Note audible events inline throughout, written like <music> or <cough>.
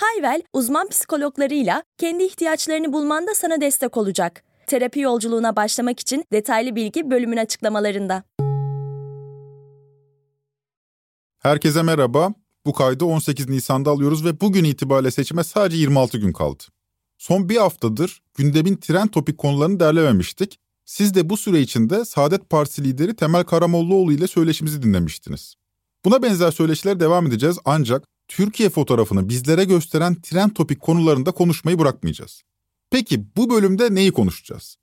Hayvel, uzman psikologlarıyla kendi ihtiyaçlarını bulmanda sana destek olacak. Terapi yolculuğuna başlamak için detaylı bilgi bölümün açıklamalarında. Herkese merhaba. Bu kaydı 18 Nisan'da alıyoruz ve bugün itibariyle seçime sadece 26 gün kaldı. Son bir haftadır gündemin tren topik konularını derlememiştik. Siz de bu süre içinde Saadet Partisi lideri Temel Karamollaoğlu ile söyleşimizi dinlemiştiniz. Buna benzer söyleşilere devam edeceğiz ancak Türkiye fotoğrafını bizlere gösteren tren topik konularında konuşmayı bırakmayacağız. Peki bu bölümde neyi konuşacağız?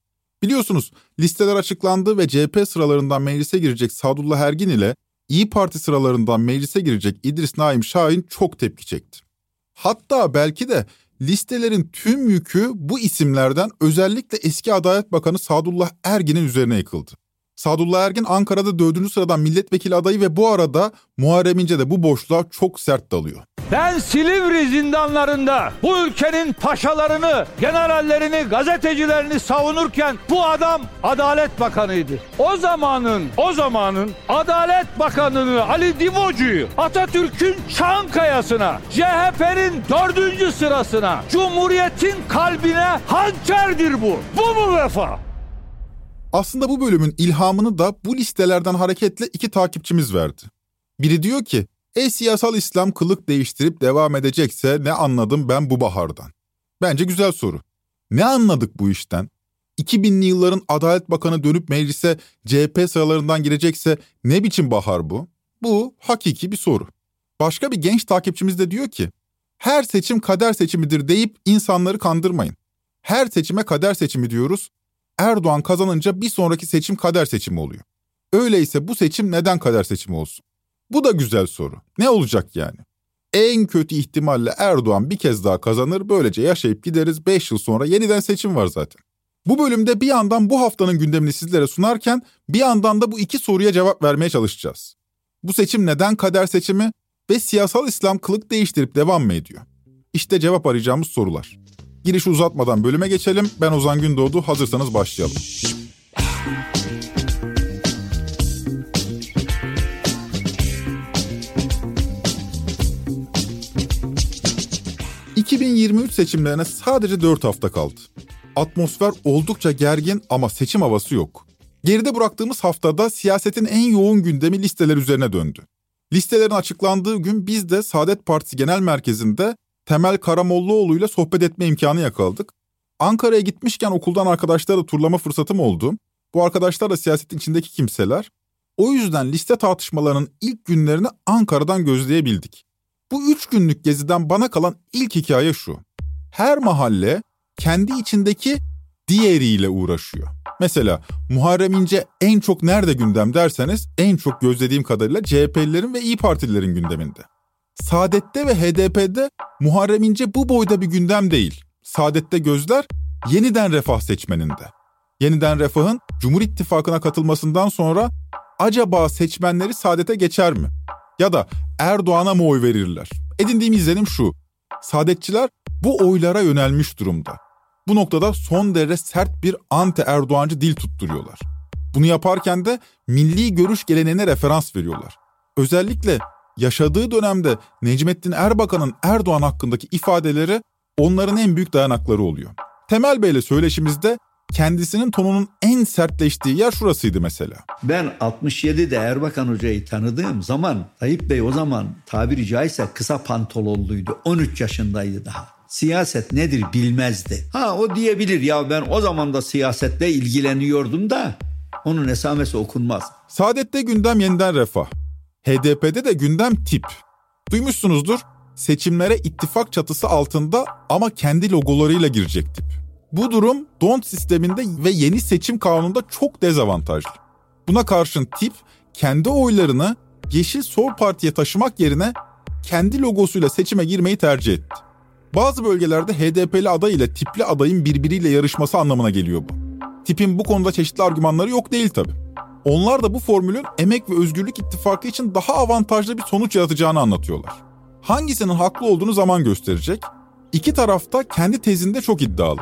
Biliyorsunuz listeler açıklandı ve CHP sıralarından meclise girecek Sadullah Ergin ile İyi Parti sıralarından meclise girecek İdris Naim Şahin çok tepki çekti. Hatta belki de listelerin tüm yükü bu isimlerden özellikle eski Adalet Bakanı Sadullah Ergin'in üzerine yıkıldı. Sadullah Ergin Ankara'da dördüncü sıradan milletvekili adayı ve bu arada Muharrem İnce de bu boşluğa çok sert dalıyor. Ben Silivri zindanlarında bu ülkenin paşalarını, generallerini, gazetecilerini savunurken bu adam Adalet Bakanıydı. O zamanın, o zamanın Adalet Bakanını Ali Divocu'yu Atatürk'ün Çankaya'sına, CHP'nin dördüncü sırasına, Cumhuriyet'in kalbine hançerdir bu. Bu mu vefa? Aslında bu bölümün ilhamını da bu listelerden hareketle iki takipçimiz verdi. Biri diyor ki, e siyasal İslam kılık değiştirip devam edecekse ne anladım ben bu bahardan? Bence güzel soru. Ne anladık bu işten? 2000'li yılların Adalet Bakanı dönüp meclise CHP sıralarından girecekse ne biçim bahar bu? Bu hakiki bir soru. Başka bir genç takipçimiz de diyor ki, her seçim kader seçimidir deyip insanları kandırmayın. Her seçime kader seçimi diyoruz. Erdoğan kazanınca bir sonraki seçim kader seçimi oluyor. Öyleyse bu seçim neden kader seçimi olsun? Bu da güzel soru. Ne olacak yani? En kötü ihtimalle Erdoğan bir kez daha kazanır, böylece yaşayıp gideriz 5 yıl sonra yeniden seçim var zaten. Bu bölümde bir yandan bu haftanın gündemini sizlere sunarken bir yandan da bu iki soruya cevap vermeye çalışacağız. Bu seçim neden kader seçimi ve siyasal İslam kılık değiştirip devam mı ediyor? İşte cevap arayacağımız sorular. Girişi uzatmadan bölüme geçelim. Ben Ozan Gündoğdu. Hazırsanız başlayalım. 2023 seçimlerine sadece 4 hafta kaldı. Atmosfer oldukça gergin ama seçim havası yok. Geride bıraktığımız haftada siyasetin en yoğun gündemi listeler üzerine döndü. Listelerin açıklandığı gün biz de Saadet Partisi Genel Merkezi'nde Temel Karamollaoğlu ile sohbet etme imkanı yakaladık. Ankara'ya gitmişken okuldan arkadaşlarla turlama fırsatım oldu. Bu arkadaşlar da siyasetin içindeki kimseler. O yüzden liste tartışmalarının ilk günlerini Ankara'dan gözleyebildik. Bu üç günlük geziden bana kalan ilk hikaye şu. Her mahalle kendi içindeki diğeriyle uğraşıyor. Mesela Muharrem İnce en çok nerede gündem derseniz en çok gözlediğim kadarıyla CHP'lilerin ve İyi Partililerin gündeminde. Saadet'te ve HDP'de Muharrem İnce bu boyda bir gündem değil. Saadet'te gözler yeniden refah seçmeninde. Yeniden refahın Cumhur İttifakı'na katılmasından sonra acaba seçmenleri Saadet'e geçer mi? Ya da Erdoğan'a mı oy verirler? Edindiğim izlenim şu. Saadetçiler bu oylara yönelmiş durumda. Bu noktada son derece sert bir anti Erdoğancı dil tutturuyorlar. Bunu yaparken de milli görüş geleneğine referans veriyorlar. Özellikle yaşadığı dönemde Necmettin Erbakan'ın Erdoğan hakkındaki ifadeleri onların en büyük dayanakları oluyor. Temel Bey'le söyleşimizde kendisinin tonunun en sertleştiği yer şurasıydı mesela. Ben 67'de Erbakan Hoca'yı tanıdığım zaman Tayyip Bey o zaman tabiri caizse kısa pantololluydu. 13 yaşındaydı daha. Siyaset nedir bilmezdi. Ha o diyebilir ya ben o zaman da siyasetle ilgileniyordum da onun esamesi okunmaz. Saadet'te gündem yeniden refah. HDP'de de gündem tip. Duymuşsunuzdur. Seçimlere ittifak çatısı altında ama kendi logolarıyla girecek tip. Bu durum DONT sisteminde ve yeni seçim kanununda çok dezavantajlı. Buna karşın tip kendi oylarını Yeşil Sol Parti'ye taşımak yerine kendi logosuyla seçime girmeyi tercih etti. Bazı bölgelerde HDP'li aday ile tipli adayın birbiriyle yarışması anlamına geliyor bu. Tipin bu konuda çeşitli argümanları yok değil tabi. Onlar da bu formülün Emek ve Özgürlük İttifakı için daha avantajlı bir sonuç yaratacağını anlatıyorlar. Hangisinin haklı olduğunu zaman gösterecek. İki tarafta kendi tezinde çok iddialı.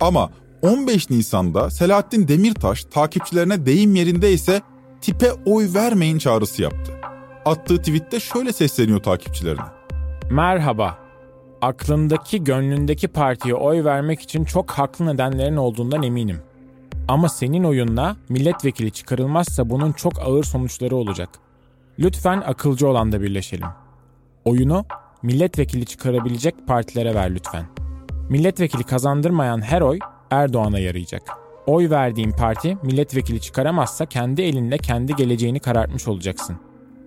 Ama 15 Nisan'da Selahattin Demirtaş takipçilerine deyim yerinde ise tipe oy vermeyin çağrısı yaptı. Attığı tweette şöyle sesleniyor takipçilerine. Merhaba. Aklındaki, gönlündeki partiye oy vermek için çok haklı nedenlerin olduğundan eminim. Ama senin oyunla milletvekili çıkarılmazsa bunun çok ağır sonuçları olacak. Lütfen akılcı olan da birleşelim. Oyunu milletvekili çıkarabilecek partilere ver lütfen. Milletvekili kazandırmayan her oy Erdoğan'a yarayacak. Oy verdiğin parti milletvekili çıkaramazsa kendi elinde kendi geleceğini karartmış olacaksın.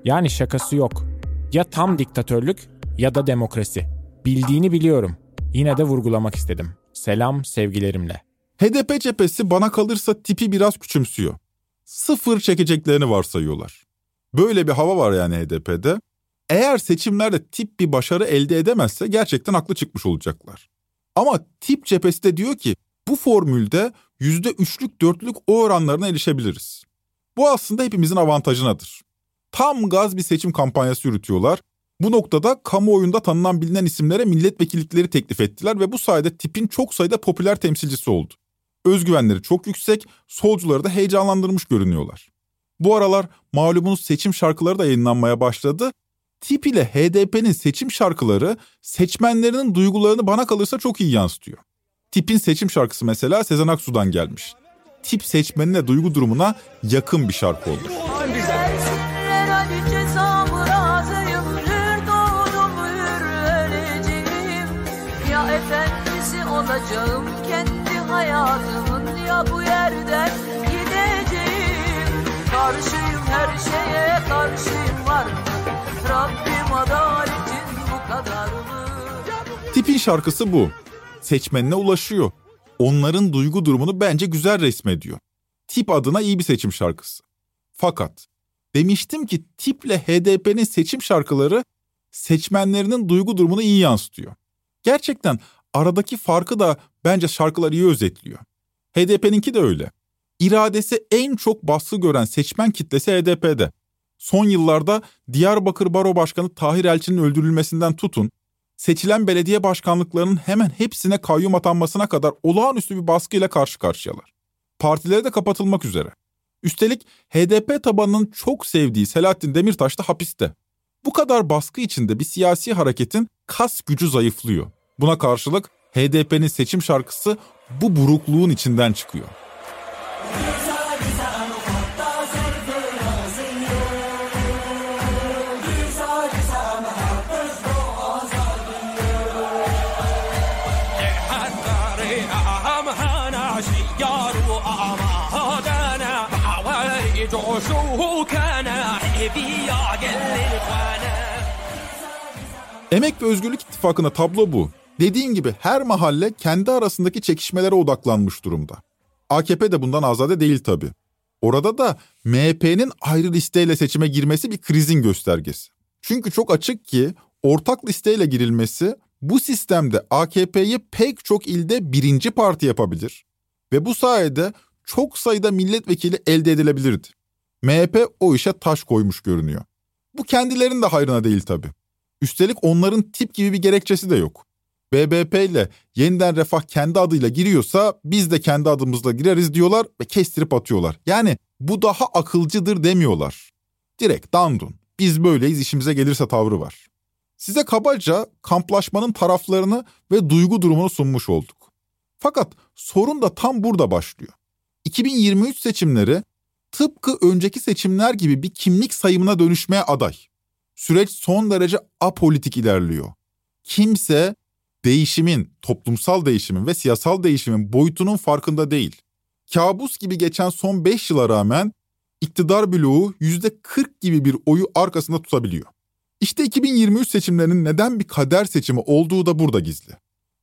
Yani şakası yok. Ya tam diktatörlük ya da demokrasi. Bildiğini biliyorum. Yine de vurgulamak istedim. Selam sevgilerimle. HDP cephesi bana kalırsa tipi biraz küçümsüyor. Sıfır çekeceklerini varsayıyorlar. Böyle bir hava var yani HDP'de. Eğer seçimlerde tip bir başarı elde edemezse gerçekten haklı çıkmış olacaklar. Ama tip cephesi de diyor ki bu formülde yüzde üçlük dörtlük o oranlarına erişebiliriz. Bu aslında hepimizin avantajınadır. Tam gaz bir seçim kampanyası yürütüyorlar. Bu noktada kamuoyunda tanınan bilinen isimlere milletvekillikleri teklif ettiler ve bu sayede tipin çok sayıda popüler temsilcisi oldu. Özgüvenleri çok yüksek, solcuları da heyecanlandırmış görünüyorlar. Bu aralar malumunuz seçim şarkıları da yayınlanmaya başladı. Tip ile HDP'nin seçim şarkıları seçmenlerinin duygularını bana kalırsa çok iyi yansıtıyor. Tip'in seçim şarkısı mesela Sezen Aksu'dan gelmiş. Tip seçmenine duygu durumuna yakın bir şarkı olur. olacağım hayatımın ya bu yerden gideceğim karşıyım her şeye karşıyım var Rabbim adaletin bu kadar mı? Tipin şarkısı bu seçmenine ulaşıyor. Onların duygu durumunu bence güzel resmediyor. Tip adına iyi bir seçim şarkısı. Fakat demiştim ki tiple HDP'nin seçim şarkıları seçmenlerinin duygu durumunu iyi yansıtıyor. Gerçekten aradaki farkı da bence şarkılar iyi özetliyor. HDP'ninki de öyle. İradesi en çok baskı gören seçmen kitlesi HDP'de. Son yıllarda Diyarbakır Baro Başkanı Tahir Elçi'nin öldürülmesinden tutun, seçilen belediye başkanlıklarının hemen hepsine kayyum atanmasına kadar olağanüstü bir baskıyla karşı karşıyalar. Partileri de kapatılmak üzere. Üstelik HDP tabanının çok sevdiği Selahattin Demirtaş da hapiste. Bu kadar baskı içinde bir siyasi hareketin kas gücü zayıflıyor. Buna karşılık HDP'nin seçim şarkısı bu burukluğun içinden çıkıyor. Emek ve Özgürlük İttifakı'na tablo bu. Dediğim gibi her mahalle kendi arasındaki çekişmelere odaklanmış durumda. AKP de bundan azade değil tabii. Orada da MHP'nin ayrı listeyle seçime girmesi bir krizin göstergesi. Çünkü çok açık ki ortak listeyle girilmesi bu sistemde AKP'yi pek çok ilde birinci parti yapabilir. Ve bu sayede çok sayıda milletvekili elde edilebilirdi. MHP o işe taş koymuş görünüyor. Bu kendilerinin de hayrına değil tabii. Üstelik onların tip gibi bir gerekçesi de yok. BBP ile yeniden refah kendi adıyla giriyorsa biz de kendi adımızla gireriz diyorlar ve kestirip atıyorlar. Yani bu daha akılcıdır demiyorlar. Direkt dandun. Biz böyleyiz işimize gelirse tavrı var. Size kabaca kamplaşmanın taraflarını ve duygu durumunu sunmuş olduk. Fakat sorun da tam burada başlıyor. 2023 seçimleri tıpkı önceki seçimler gibi bir kimlik sayımına dönüşmeye aday. Süreç son derece apolitik ilerliyor. Kimse değişimin, toplumsal değişimin ve siyasal değişimin boyutunun farkında değil. Kabus gibi geçen son 5 yıla rağmen iktidar bloğu %40 gibi bir oyu arkasında tutabiliyor. İşte 2023 seçimlerinin neden bir kader seçimi olduğu da burada gizli.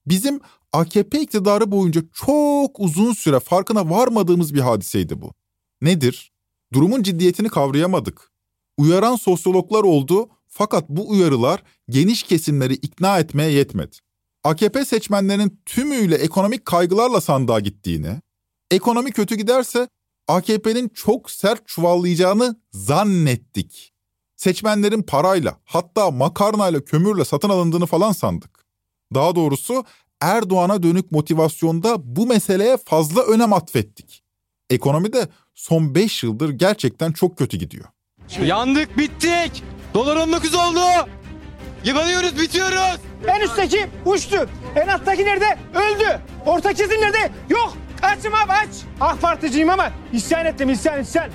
Bizim AKP iktidarı boyunca çok uzun süre farkına varmadığımız bir hadiseydi bu. Nedir? Durumun ciddiyetini kavrayamadık. Uyaran sosyologlar oldu fakat bu uyarılar geniş kesimleri ikna etmeye yetmedi. AKP seçmenlerinin tümüyle ekonomik kaygılarla sandığa gittiğini, ekonomi kötü giderse AKP'nin çok sert çuvallayacağını zannettik. Seçmenlerin parayla hatta makarnayla kömürle satın alındığını falan sandık. Daha doğrusu Erdoğan'a dönük motivasyonda bu meseleye fazla önem atfettik. Ekonomi de son 5 yıldır gerçekten çok kötü gidiyor. Yandık bittik. Dolar 19 oldu. Yıkanıyoruz bitiyoruz. En üstteki uçtu. En alttaki nerede? Öldü. Orta kesim nerede? Yok. Açım abi aç. AK Particiyim ama isyan ettim isyan isyan.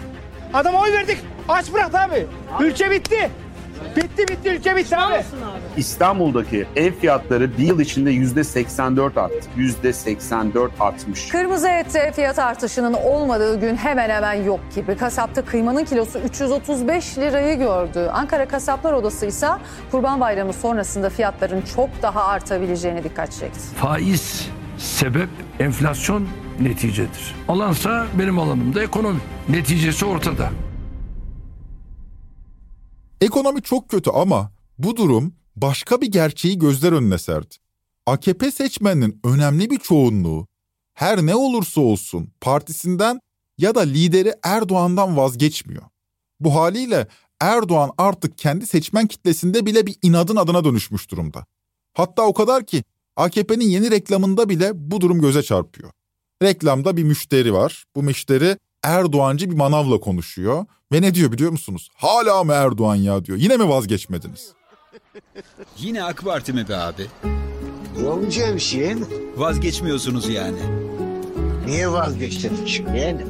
Adama oy verdik. Aç bırak abi. Ülke bitti. Bitti bitti ülke bitti abi. İstanbul'daki ev fiyatları bir yıl içinde yüzde 84 arttı. Yüzde 84 artmış. Kırmızı ette fiyat artışının olmadığı gün hemen hemen yok gibi. Kasapta kıymanın kilosu 335 lirayı gördü. Ankara Kasaplar Odası ise Kurban Bayramı sonrasında fiyatların çok daha artabileceğine dikkat çekti. Faiz sebep, enflasyon neticedir. Alansa benim alanımda ekonomi. Neticesi ortada. Ekonomi çok kötü ama bu durum başka bir gerçeği gözler önüne serdi. AKP seçmeninin önemli bir çoğunluğu her ne olursa olsun partisinden ya da lideri Erdoğan'dan vazgeçmiyor. Bu haliyle Erdoğan artık kendi seçmen kitlesinde bile bir inadın adına dönüşmüş durumda. Hatta o kadar ki AKP'nin yeni reklamında bile bu durum göze çarpıyor. Reklamda bir müşteri var. Bu müşteri Erdoğancı bir manavla konuşuyor. Ve ne diyor biliyor musunuz? Hala mı Erdoğan ya diyor. Yine mi vazgeçmediniz? <laughs> Yine AK Parti mi be abi? Yok Cemşin. Vazgeçmiyorsunuz yani. Niye vazgeçtin şimdi?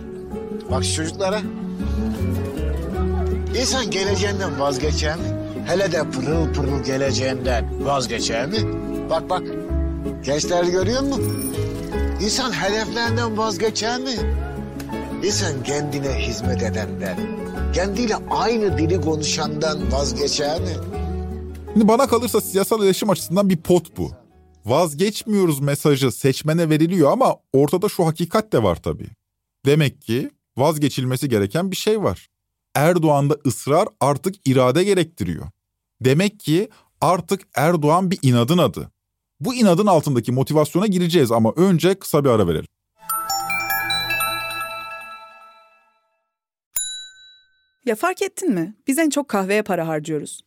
Bak şu çocuklara. İnsan geleceğinden vazgeçer mi? Hele de pırıl pırıl geleceğinden vazgeçer mi? Bak bak. Gençleri görüyor musun? İnsan hedeflerinden vazgeçer mi? İnsan kendine hizmet edenden, kendiyle aynı dili konuşandan vazgeçer mi? Şimdi bana kalırsa siyasal iletişim açısından bir pot bu. Vazgeçmiyoruz mesajı seçmene veriliyor ama ortada şu hakikat de var tabii. Demek ki vazgeçilmesi gereken bir şey var. Erdoğan'da ısrar artık irade gerektiriyor. Demek ki artık Erdoğan bir inadın adı. Bu inadın altındaki motivasyona gireceğiz ama önce kısa bir ara verelim. Ya fark ettin mi? Biz en çok kahveye para harcıyoruz.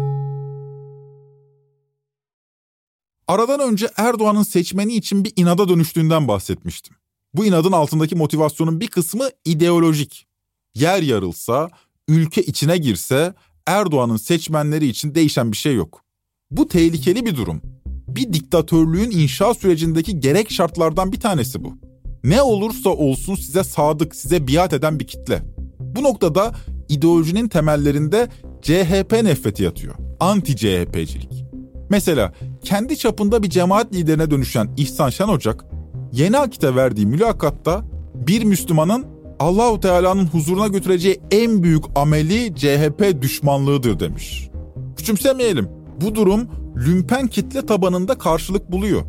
Aradan önce Erdoğan'ın seçmeni için bir inada dönüştüğünden bahsetmiştim. Bu inadın altındaki motivasyonun bir kısmı ideolojik. Yer yarılsa, ülke içine girse Erdoğan'ın seçmenleri için değişen bir şey yok. Bu tehlikeli bir durum. Bir diktatörlüğün inşa sürecindeki gerek şartlardan bir tanesi bu. Ne olursa olsun size sadık, size biat eden bir kitle. Bu noktada ideolojinin temellerinde CHP nefreti yatıyor. Anti-CHP'cilik. Mesela kendi çapında bir cemaat liderine dönüşen İhsan Şen Ocak, Yeni Akit'e verdiği mülakatta bir Müslümanın Allahu Teala'nın huzuruna götüreceği en büyük ameli CHP düşmanlığıdır demiş. Küçümsemeyelim. Bu durum lümpen kitle tabanında karşılık buluyor.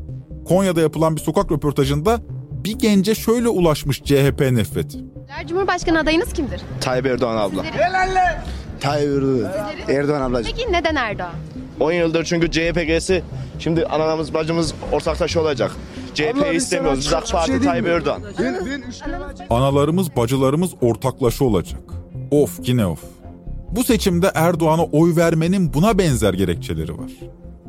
Konya'da yapılan bir sokak röportajında bir gence şöyle ulaşmış CHP nefreti. Cumhurbaşkanı adayınız kimdir? Tayyip Erdoğan abla. Sizlerin. Tayyip Erdoğan. Erdoğan ablacığım. Peki neden Erdoğan? 10 yıldır çünkü CHP'si şimdi anamız bacımız ortaktaşı olacak. CHP'yi istemiyoruz. Biz AK Parti Tayyip Erdoğan. Analarımız bacılarımız ortaklaşa olacak. Of yine of. Bu seçimde Erdoğan'a oy vermenin buna benzer gerekçeleri var.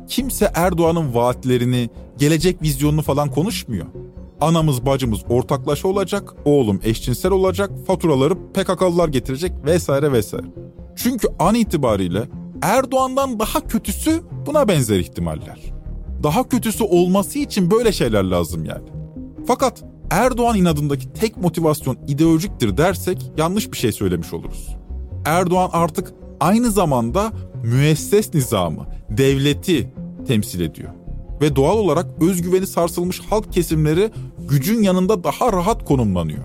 Kimse Erdoğan'ın vaatlerini, gelecek vizyonunu falan konuşmuyor. Anamız bacımız ortaklaşa olacak, oğlum eşcinsel olacak, faturaları PKK'lılar getirecek vesaire vesaire. Çünkü an itibariyle Erdoğan'dan daha kötüsü buna benzer ihtimaller. Daha kötüsü olması için böyle şeyler lazım yani. Fakat Erdoğan inadındaki tek motivasyon ideolojiktir dersek yanlış bir şey söylemiş oluruz. Erdoğan artık aynı zamanda müesses nizamı, devleti temsil ediyor. Ve doğal olarak özgüveni sarsılmış halk kesimleri gücün yanında daha rahat konumlanıyor.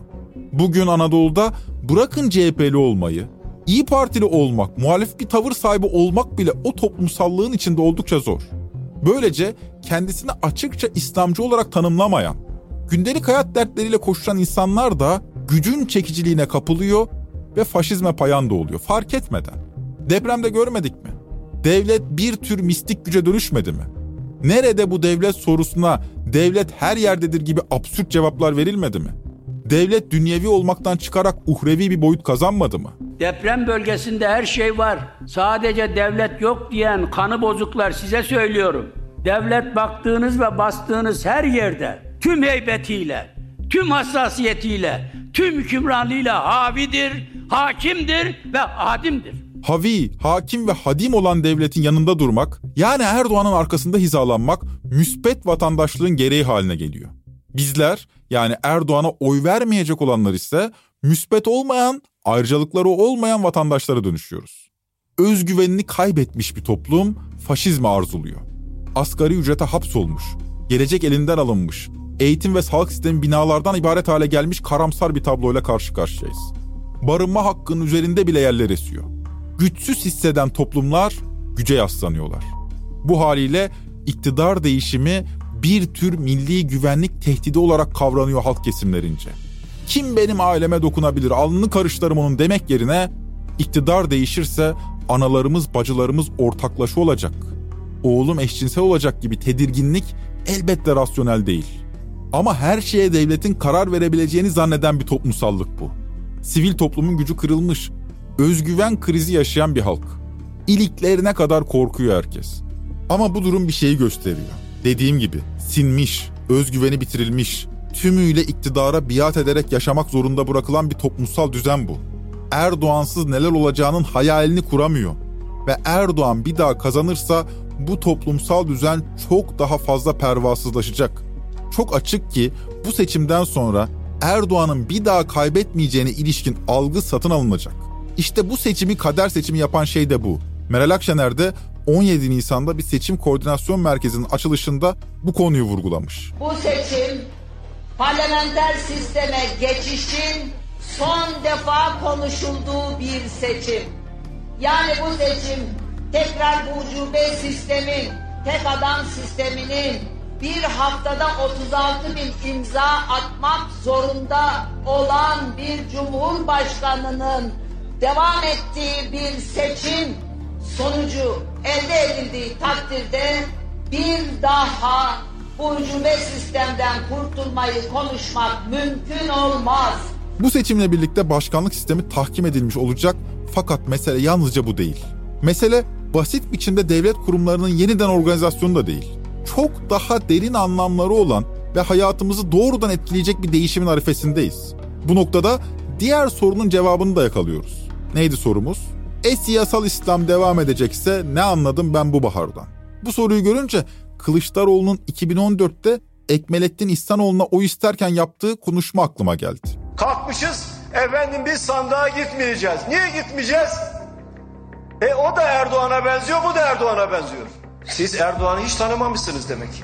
Bugün Anadolu'da bırakın CHP'li olmayı, İyi Partili olmak, muhalif bir tavır sahibi olmak bile o toplumsallığın içinde oldukça zor. Böylece kendisini açıkça İslamcı olarak tanımlamayan, gündelik hayat dertleriyle koşturan insanlar da gücün çekiciliğine kapılıyor ve faşizme payanda oluyor fark etmeden. Depremde görmedik mi? Devlet bir tür mistik güce dönüşmedi mi? Nerede bu devlet sorusuna devlet her yerdedir gibi absürt cevaplar verilmedi mi? Devlet dünyevi olmaktan çıkarak uhrevi bir boyut kazanmadı mı? Deprem bölgesinde her şey var. Sadece devlet yok diyen kanı bozuklar size söylüyorum. Devlet baktığınız ve bastığınız her yerde tüm heybetiyle, tüm hassasiyetiyle, tüm hükümranlığıyla havidir, hakimdir ve adimdir. Havi, hakim ve hadim olan devletin yanında durmak, yani Erdoğan'ın arkasında hizalanmak müspet vatandaşlığın gereği haline geliyor. Bizler yani Erdoğan'a oy vermeyecek olanlar ise müspet olmayan, ayrıcalıkları olmayan vatandaşlara dönüşüyoruz. Özgüvenini kaybetmiş bir toplum faşizme arzuluyor. Asgari ücrete hapsolmuş, gelecek elinden alınmış, eğitim ve sağlık sistemi binalardan ibaret hale gelmiş karamsar bir tabloyla karşı karşıyayız. Barınma hakkının üzerinde bile yerler esiyor. Güçsüz hisseden toplumlar güce yaslanıyorlar. Bu haliyle iktidar değişimi bir tür milli güvenlik tehdidi olarak kavranıyor halk kesimlerince. Kim benim aileme dokunabilir, alnını karıştırırım onun demek yerine iktidar değişirse analarımız, bacılarımız ortaklaşı olacak. Oğlum eşcinsel olacak gibi tedirginlik elbette rasyonel değil. Ama her şeye devletin karar verebileceğini zanneden bir toplumsallık bu. Sivil toplumun gücü kırılmış, özgüven krizi yaşayan bir halk. İliklerine kadar korkuyor herkes. Ama bu durum bir şeyi gösteriyor. Dediğim gibi sinmiş, özgüveni bitirilmiş, tümüyle iktidara biat ederek yaşamak zorunda bırakılan bir toplumsal düzen bu. Erdoğansız neler olacağının hayalini kuramıyor. Ve Erdoğan bir daha kazanırsa bu toplumsal düzen çok daha fazla pervasızlaşacak. Çok açık ki bu seçimden sonra Erdoğan'ın bir daha kaybetmeyeceğine ilişkin algı satın alınacak. İşte bu seçimi kader seçimi yapan şey de bu. Meral Akşener de 17 Nisan'da bir seçim koordinasyon merkezinin açılışında bu konuyu vurgulamış. Bu seçim parlamenter sisteme geçişin son defa konuşulduğu bir seçim. Yani bu seçim tekrar bu ucube sistemin, tek adam sisteminin bir haftada 36 bin imza atmak zorunda olan bir cumhurbaşkanının devam ettiği bir seçim sonucu elde edildiği takdirde bir daha bu ucube sistemden kurtulmayı konuşmak mümkün olmaz. Bu seçimle birlikte başkanlık sistemi tahkim edilmiş olacak fakat mesele yalnızca bu değil. Mesele basit biçimde devlet kurumlarının yeniden organizasyonu da değil. Çok daha derin anlamları olan ve hayatımızı doğrudan etkileyecek bir değişimin arifesindeyiz. Bu noktada diğer sorunun cevabını da yakalıyoruz. Neydi sorumuz? E siyasal İslam devam edecekse ne anladım ben bu bahardan? Bu soruyu görünce Kılıçdaroğlu'nun 2014'te Ekmelettin İhsanoğlu'na oy isterken yaptığı konuşma aklıma geldi. Kalkmışız efendim biz sandığa gitmeyeceğiz. Niye gitmeyeceğiz? E o da Erdoğan'a benziyor, bu da Erdoğan'a benziyor. Siz Erdoğan'ı hiç tanımamışsınız demek ki.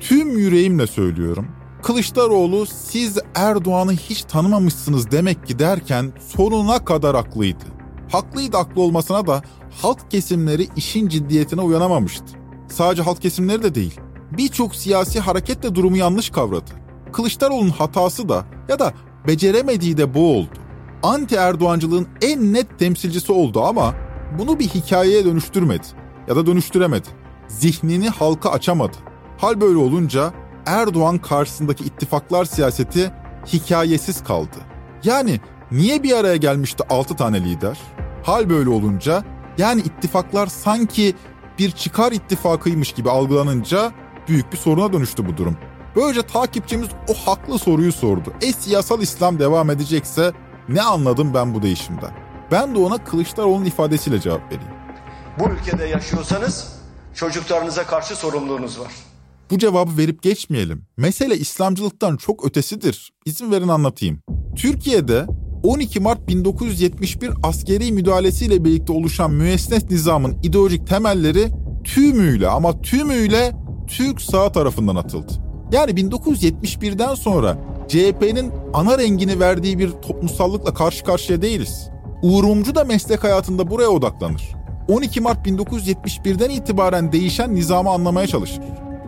Tüm yüreğimle söylüyorum. Kılıçdaroğlu siz Erdoğan'ı hiç tanımamışsınız demek ki derken sonuna kadar haklıydı. Haklıydı haklı olmasına da halk kesimleri işin ciddiyetine uyanamamıştı. Sadece halk kesimleri de değil. Birçok siyasi hareket de durumu yanlış kavradı. Kılıçdaroğlu'nun hatası da ya da beceremediği de bu oldu. Anti Erdoğancılığın en net temsilcisi oldu ama bunu bir hikayeye dönüştürmedi ya da dönüştüremedi. Zihnini halka açamadı. Hal böyle olunca Erdoğan karşısındaki ittifaklar siyaseti hikayesiz kaldı. Yani niye bir araya gelmişti 6 tane lider? Hal böyle olunca yani ittifaklar sanki bir çıkar ittifakıymış gibi algılanınca büyük bir soruna dönüştü bu durum. Böylece takipçimiz o haklı soruyu sordu. E siyasal İslam devam edecekse ne anladım ben bu değişimden? Ben de ona Kılıçdaroğlu'nun ifadesiyle cevap vereyim. Bu ülkede yaşıyorsanız çocuklarınıza karşı sorumluluğunuz var. Bu cevabı verip geçmeyelim. Mesele İslamcılıktan çok ötesidir. İzin verin anlatayım. Türkiye'de 12 Mart 1971 askeri müdahalesiyle birlikte oluşan müesses nizamın ideolojik temelleri tümüyle ama tümüyle Türk sağ tarafından atıldı. Yani 1971'den sonra CHP'nin ana rengini verdiği bir toplumsallıkla karşı karşıya değiliz. Uğur Mumcu da meslek hayatında buraya odaklanır. 12 Mart 1971'den itibaren değişen nizamı anlamaya çalışır.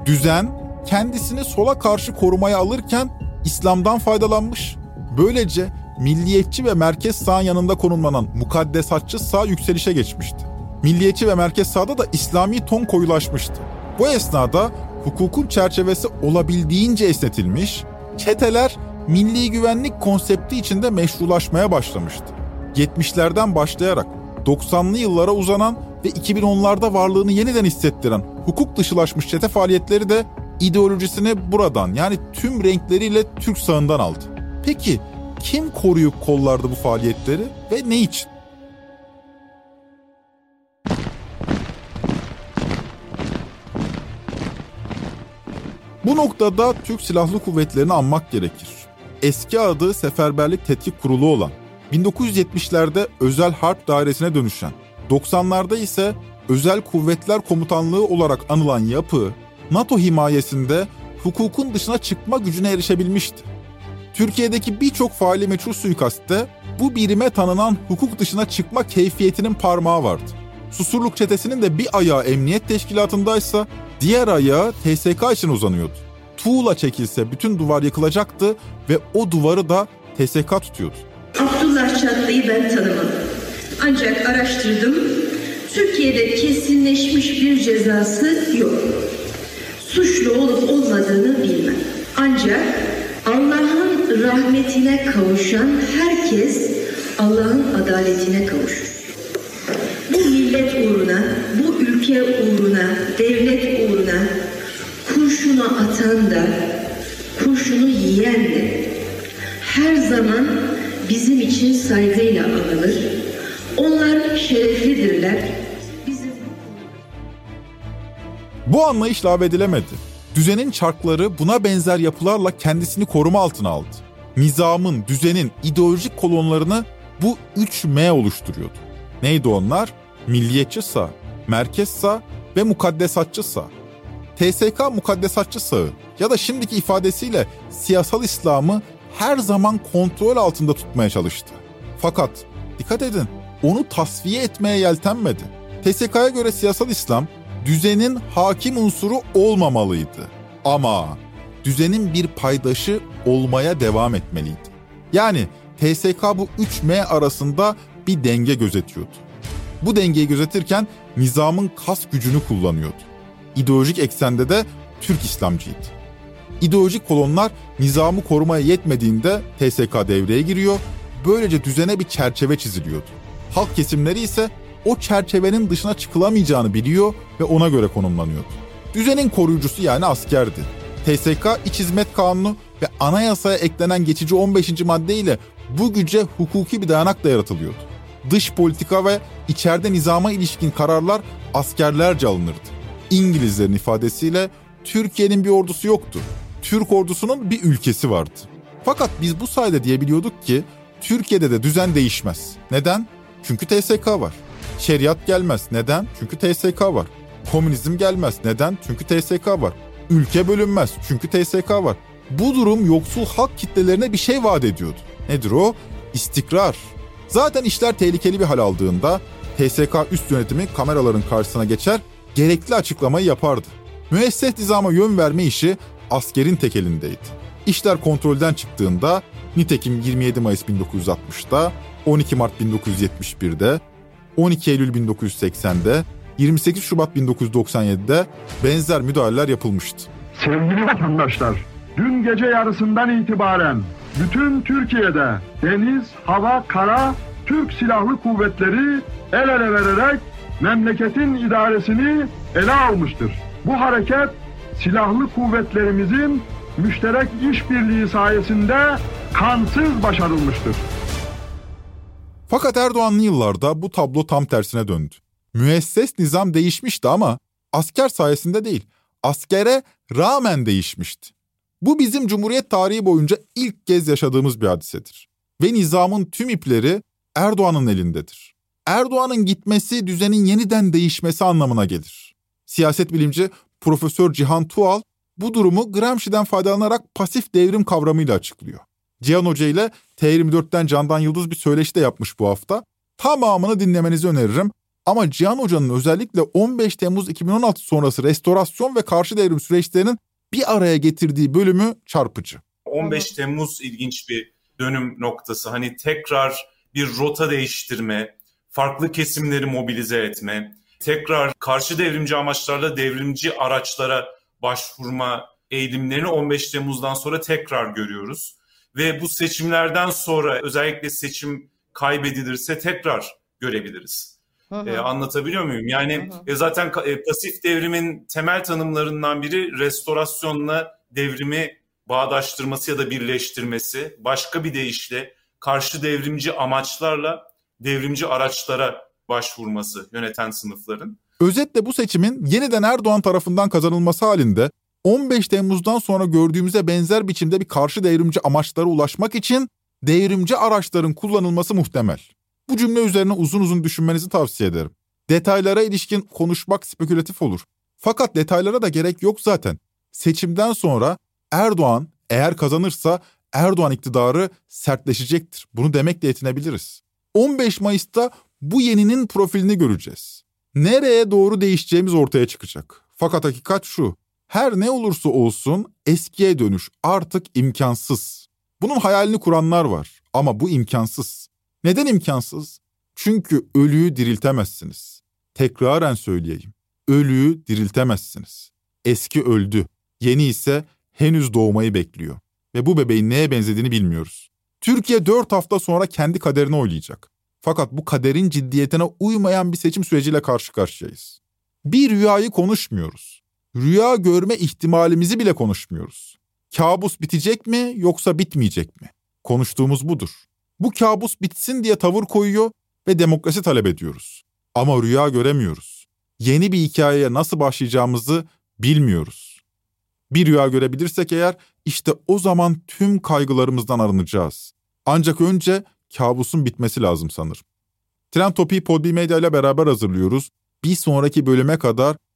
Düzen kendisini sola karşı korumaya alırken İslam'dan faydalanmış. Böylece milliyetçi ve merkez sağ yanında konumlanan mukaddesatçı sağ yükselişe geçmişti. Milliyetçi ve merkez sağda da İslami ton koyulaşmıştı. Bu esnada hukukun çerçevesi olabildiğince esnetilmiş, çeteler milli güvenlik konsepti içinde meşrulaşmaya başlamıştı. 70'lerden başlayarak 90'lı yıllara uzanan ve 2010'larda varlığını yeniden hissettiren hukuk dışılaşmış çete faaliyetleri de ideolojisini buradan yani tüm renkleriyle Türk sağından aldı. Peki kim koruyup kollardı bu faaliyetleri ve ne için? Bu noktada Türk Silahlı Kuvvetleri'ni anmak gerekir. Eski adı Seferberlik Tetkik Kurulu olan, 1970'lerde Özel Harp Dairesi'ne dönüşen, 90'larda ise Özel Kuvvetler Komutanlığı olarak anılan yapı, NATO himayesinde hukukun dışına çıkma gücüne erişebilmişti. Türkiye'deki birçok faali meçhul suikastte bu birime tanınan hukuk dışına çıkma keyfiyetinin parmağı vardı. Susurluk çetesinin de bir ayağı emniyet teşkilatındaysa diğer ayağı TSK için uzanıyordu. Tuğla çekilse bütün duvar yıkılacaktı ve o duvarı da TSK tutuyordu. Abdullah Çatlı'yı ben tanımam. Ancak araştırdım. Türkiye'de kesinleşmiş bir cezası yok. Suçlu olup olmadığını bilmem. Ancak Allah'ın rahmetine kavuşan herkes Allah'ın adaletine kavuşur. Bu millet uğruna, bu ülke uğruna, devlet uğruna kurşunu atan da, kurşunu yiyen de her zaman bizim için saygıyla anılır. Onlar şereflidirler. Bu anlayış edilemedi. Düzenin çarkları buna benzer yapılarla kendisini koruma altına aldı. Nizamın, düzenin ideolojik kolonlarını bu 3M oluşturuyordu. Neydi onlar? Milliyetçi sağ, merkez sağ ve mukaddesatçı sağ. TSK mukaddesatçı sağı ya da şimdiki ifadesiyle siyasal İslam'ı her zaman kontrol altında tutmaya çalıştı. Fakat dikkat edin onu tasfiye etmeye yeltenmedi. TSK'ya göre siyasal İslam düzenin hakim unsuru olmamalıydı. Ama düzenin bir paydaşı olmaya devam etmeliydi. Yani TSK bu 3M arasında bir denge gözetiyordu. Bu dengeyi gözetirken nizamın kas gücünü kullanıyordu. İdeolojik eksende de Türk İslamcıydı. İdeolojik kolonlar nizamı korumaya yetmediğinde TSK devreye giriyor, böylece düzene bir çerçeve çiziliyordu. Halk kesimleri ise o çerçevenin dışına çıkılamayacağını biliyor ve ona göre konumlanıyordu. Düzenin koruyucusu yani askerdi. TSK İç Hizmet Kanunu ve anayasaya eklenen geçici 15. madde ile bu güce hukuki bir dayanak da yaratılıyordu. Dış politika ve içeride nizama ilişkin kararlar askerlerce alınırdı. İngilizlerin ifadesiyle Türkiye'nin bir ordusu yoktu. Türk ordusunun bir ülkesi vardı. Fakat biz bu sayede diyebiliyorduk ki Türkiye'de de düzen değişmez. Neden? Çünkü TSK var. Şeriat gelmez. Neden? Çünkü TSK var. Komünizm gelmez. Neden? Çünkü TSK var. Ülke bölünmez. Çünkü TSK var. Bu durum yoksul halk kitlelerine bir şey vaat ediyordu. Nedir o? İstikrar. Zaten işler tehlikeli bir hal aldığında TSK üst yönetimi kameraların karşısına geçer, gerekli açıklamayı yapardı. Müesses nizama yön verme işi askerin tek elindeydi. İşler kontrolden çıktığında nitekim 27 Mayıs 1960'da, 12 Mart 1971'de, 12 Eylül 1980'de, 28 Şubat 1997'de benzer müdahaleler yapılmıştı. Sevgili vatandaşlar, dün gece yarısından itibaren bütün Türkiye'de deniz, hava, kara Türk Silahlı Kuvvetleri el ele vererek memleketin idaresini ele almıştır. Bu hareket silahlı kuvvetlerimizin müşterek işbirliği sayesinde kansız başarılmıştır. Fakat Erdoğan'lı yıllarda bu tablo tam tersine döndü. Müesses nizam değişmişti ama asker sayesinde değil, askere rağmen değişmişti. Bu bizim Cumhuriyet tarihi boyunca ilk kez yaşadığımız bir hadisedir. Ve nizamın tüm ipleri Erdoğan'ın elindedir. Erdoğan'ın gitmesi düzenin yeniden değişmesi anlamına gelir. Siyaset bilimci Profesör Cihan Tuğal bu durumu Gramsci'den faydalanarak pasif devrim kavramıyla açıklıyor. Cihan Hoca ile T24'ten Candan Yıldız bir söyleşi de yapmış bu hafta. Tamamını dinlemenizi öneririm. Ama Cihan Hoca'nın özellikle 15 Temmuz 2016 sonrası restorasyon ve karşı devrim süreçlerinin bir araya getirdiği bölümü çarpıcı. 15 Temmuz ilginç bir dönüm noktası. Hani tekrar bir rota değiştirme, farklı kesimleri mobilize etme, tekrar karşı devrimci amaçlarla devrimci araçlara başvurma eğilimlerini 15 Temmuz'dan sonra tekrar görüyoruz. Ve bu seçimlerden sonra özellikle seçim kaybedilirse tekrar görebiliriz. Hı hı. Ee, anlatabiliyor muyum? Yani hı hı. E, zaten e, pasif devrimin temel tanımlarından biri restorasyonla devrimi bağdaştırması ya da birleştirmesi. Başka bir deyişle karşı devrimci amaçlarla devrimci araçlara başvurması yöneten sınıfların. Özetle bu seçimin yeniden Erdoğan tarafından kazanılması halinde 15 Temmuz'dan sonra gördüğümüze benzer biçimde bir karşı devrimci amaçlara ulaşmak için devrimci araçların kullanılması muhtemel. Bu cümle üzerine uzun uzun düşünmenizi tavsiye ederim. Detaylara ilişkin konuşmak spekülatif olur. Fakat detaylara da gerek yok zaten. Seçimden sonra Erdoğan eğer kazanırsa Erdoğan iktidarı sertleşecektir. Bunu demekle yetinebiliriz. 15 Mayıs'ta bu yeninin profilini göreceğiz. Nereye doğru değişeceğimiz ortaya çıkacak. Fakat hakikat şu. Her ne olursa olsun eskiye dönüş artık imkansız. Bunun hayalini kuranlar var ama bu imkansız. Neden imkansız? Çünkü ölüyü diriltemezsiniz. Tekraren söyleyeyim. Ölüyü diriltemezsiniz. Eski öldü. Yeni ise henüz doğmayı bekliyor. Ve bu bebeğin neye benzediğini bilmiyoruz. Türkiye 4 hafta sonra kendi kaderini oylayacak. Fakat bu kaderin ciddiyetine uymayan bir seçim süreciyle karşı karşıyayız. Bir rüyayı konuşmuyoruz. Rüya görme ihtimalimizi bile konuşmuyoruz. Kabus bitecek mi yoksa bitmeyecek mi? Konuştuğumuz budur. Bu kabus bitsin diye tavır koyuyor ve demokrasi talep ediyoruz. Ama rüya göremiyoruz. Yeni bir hikayeye nasıl başlayacağımızı bilmiyoruz. Bir rüya görebilirsek eğer işte o zaman tüm kaygılarımızdan arınacağız. Ancak önce kabusun bitmesi lazım sanırım. Trend Topi'yi Podbi Medya ile beraber hazırlıyoruz. Bir sonraki bölüme kadar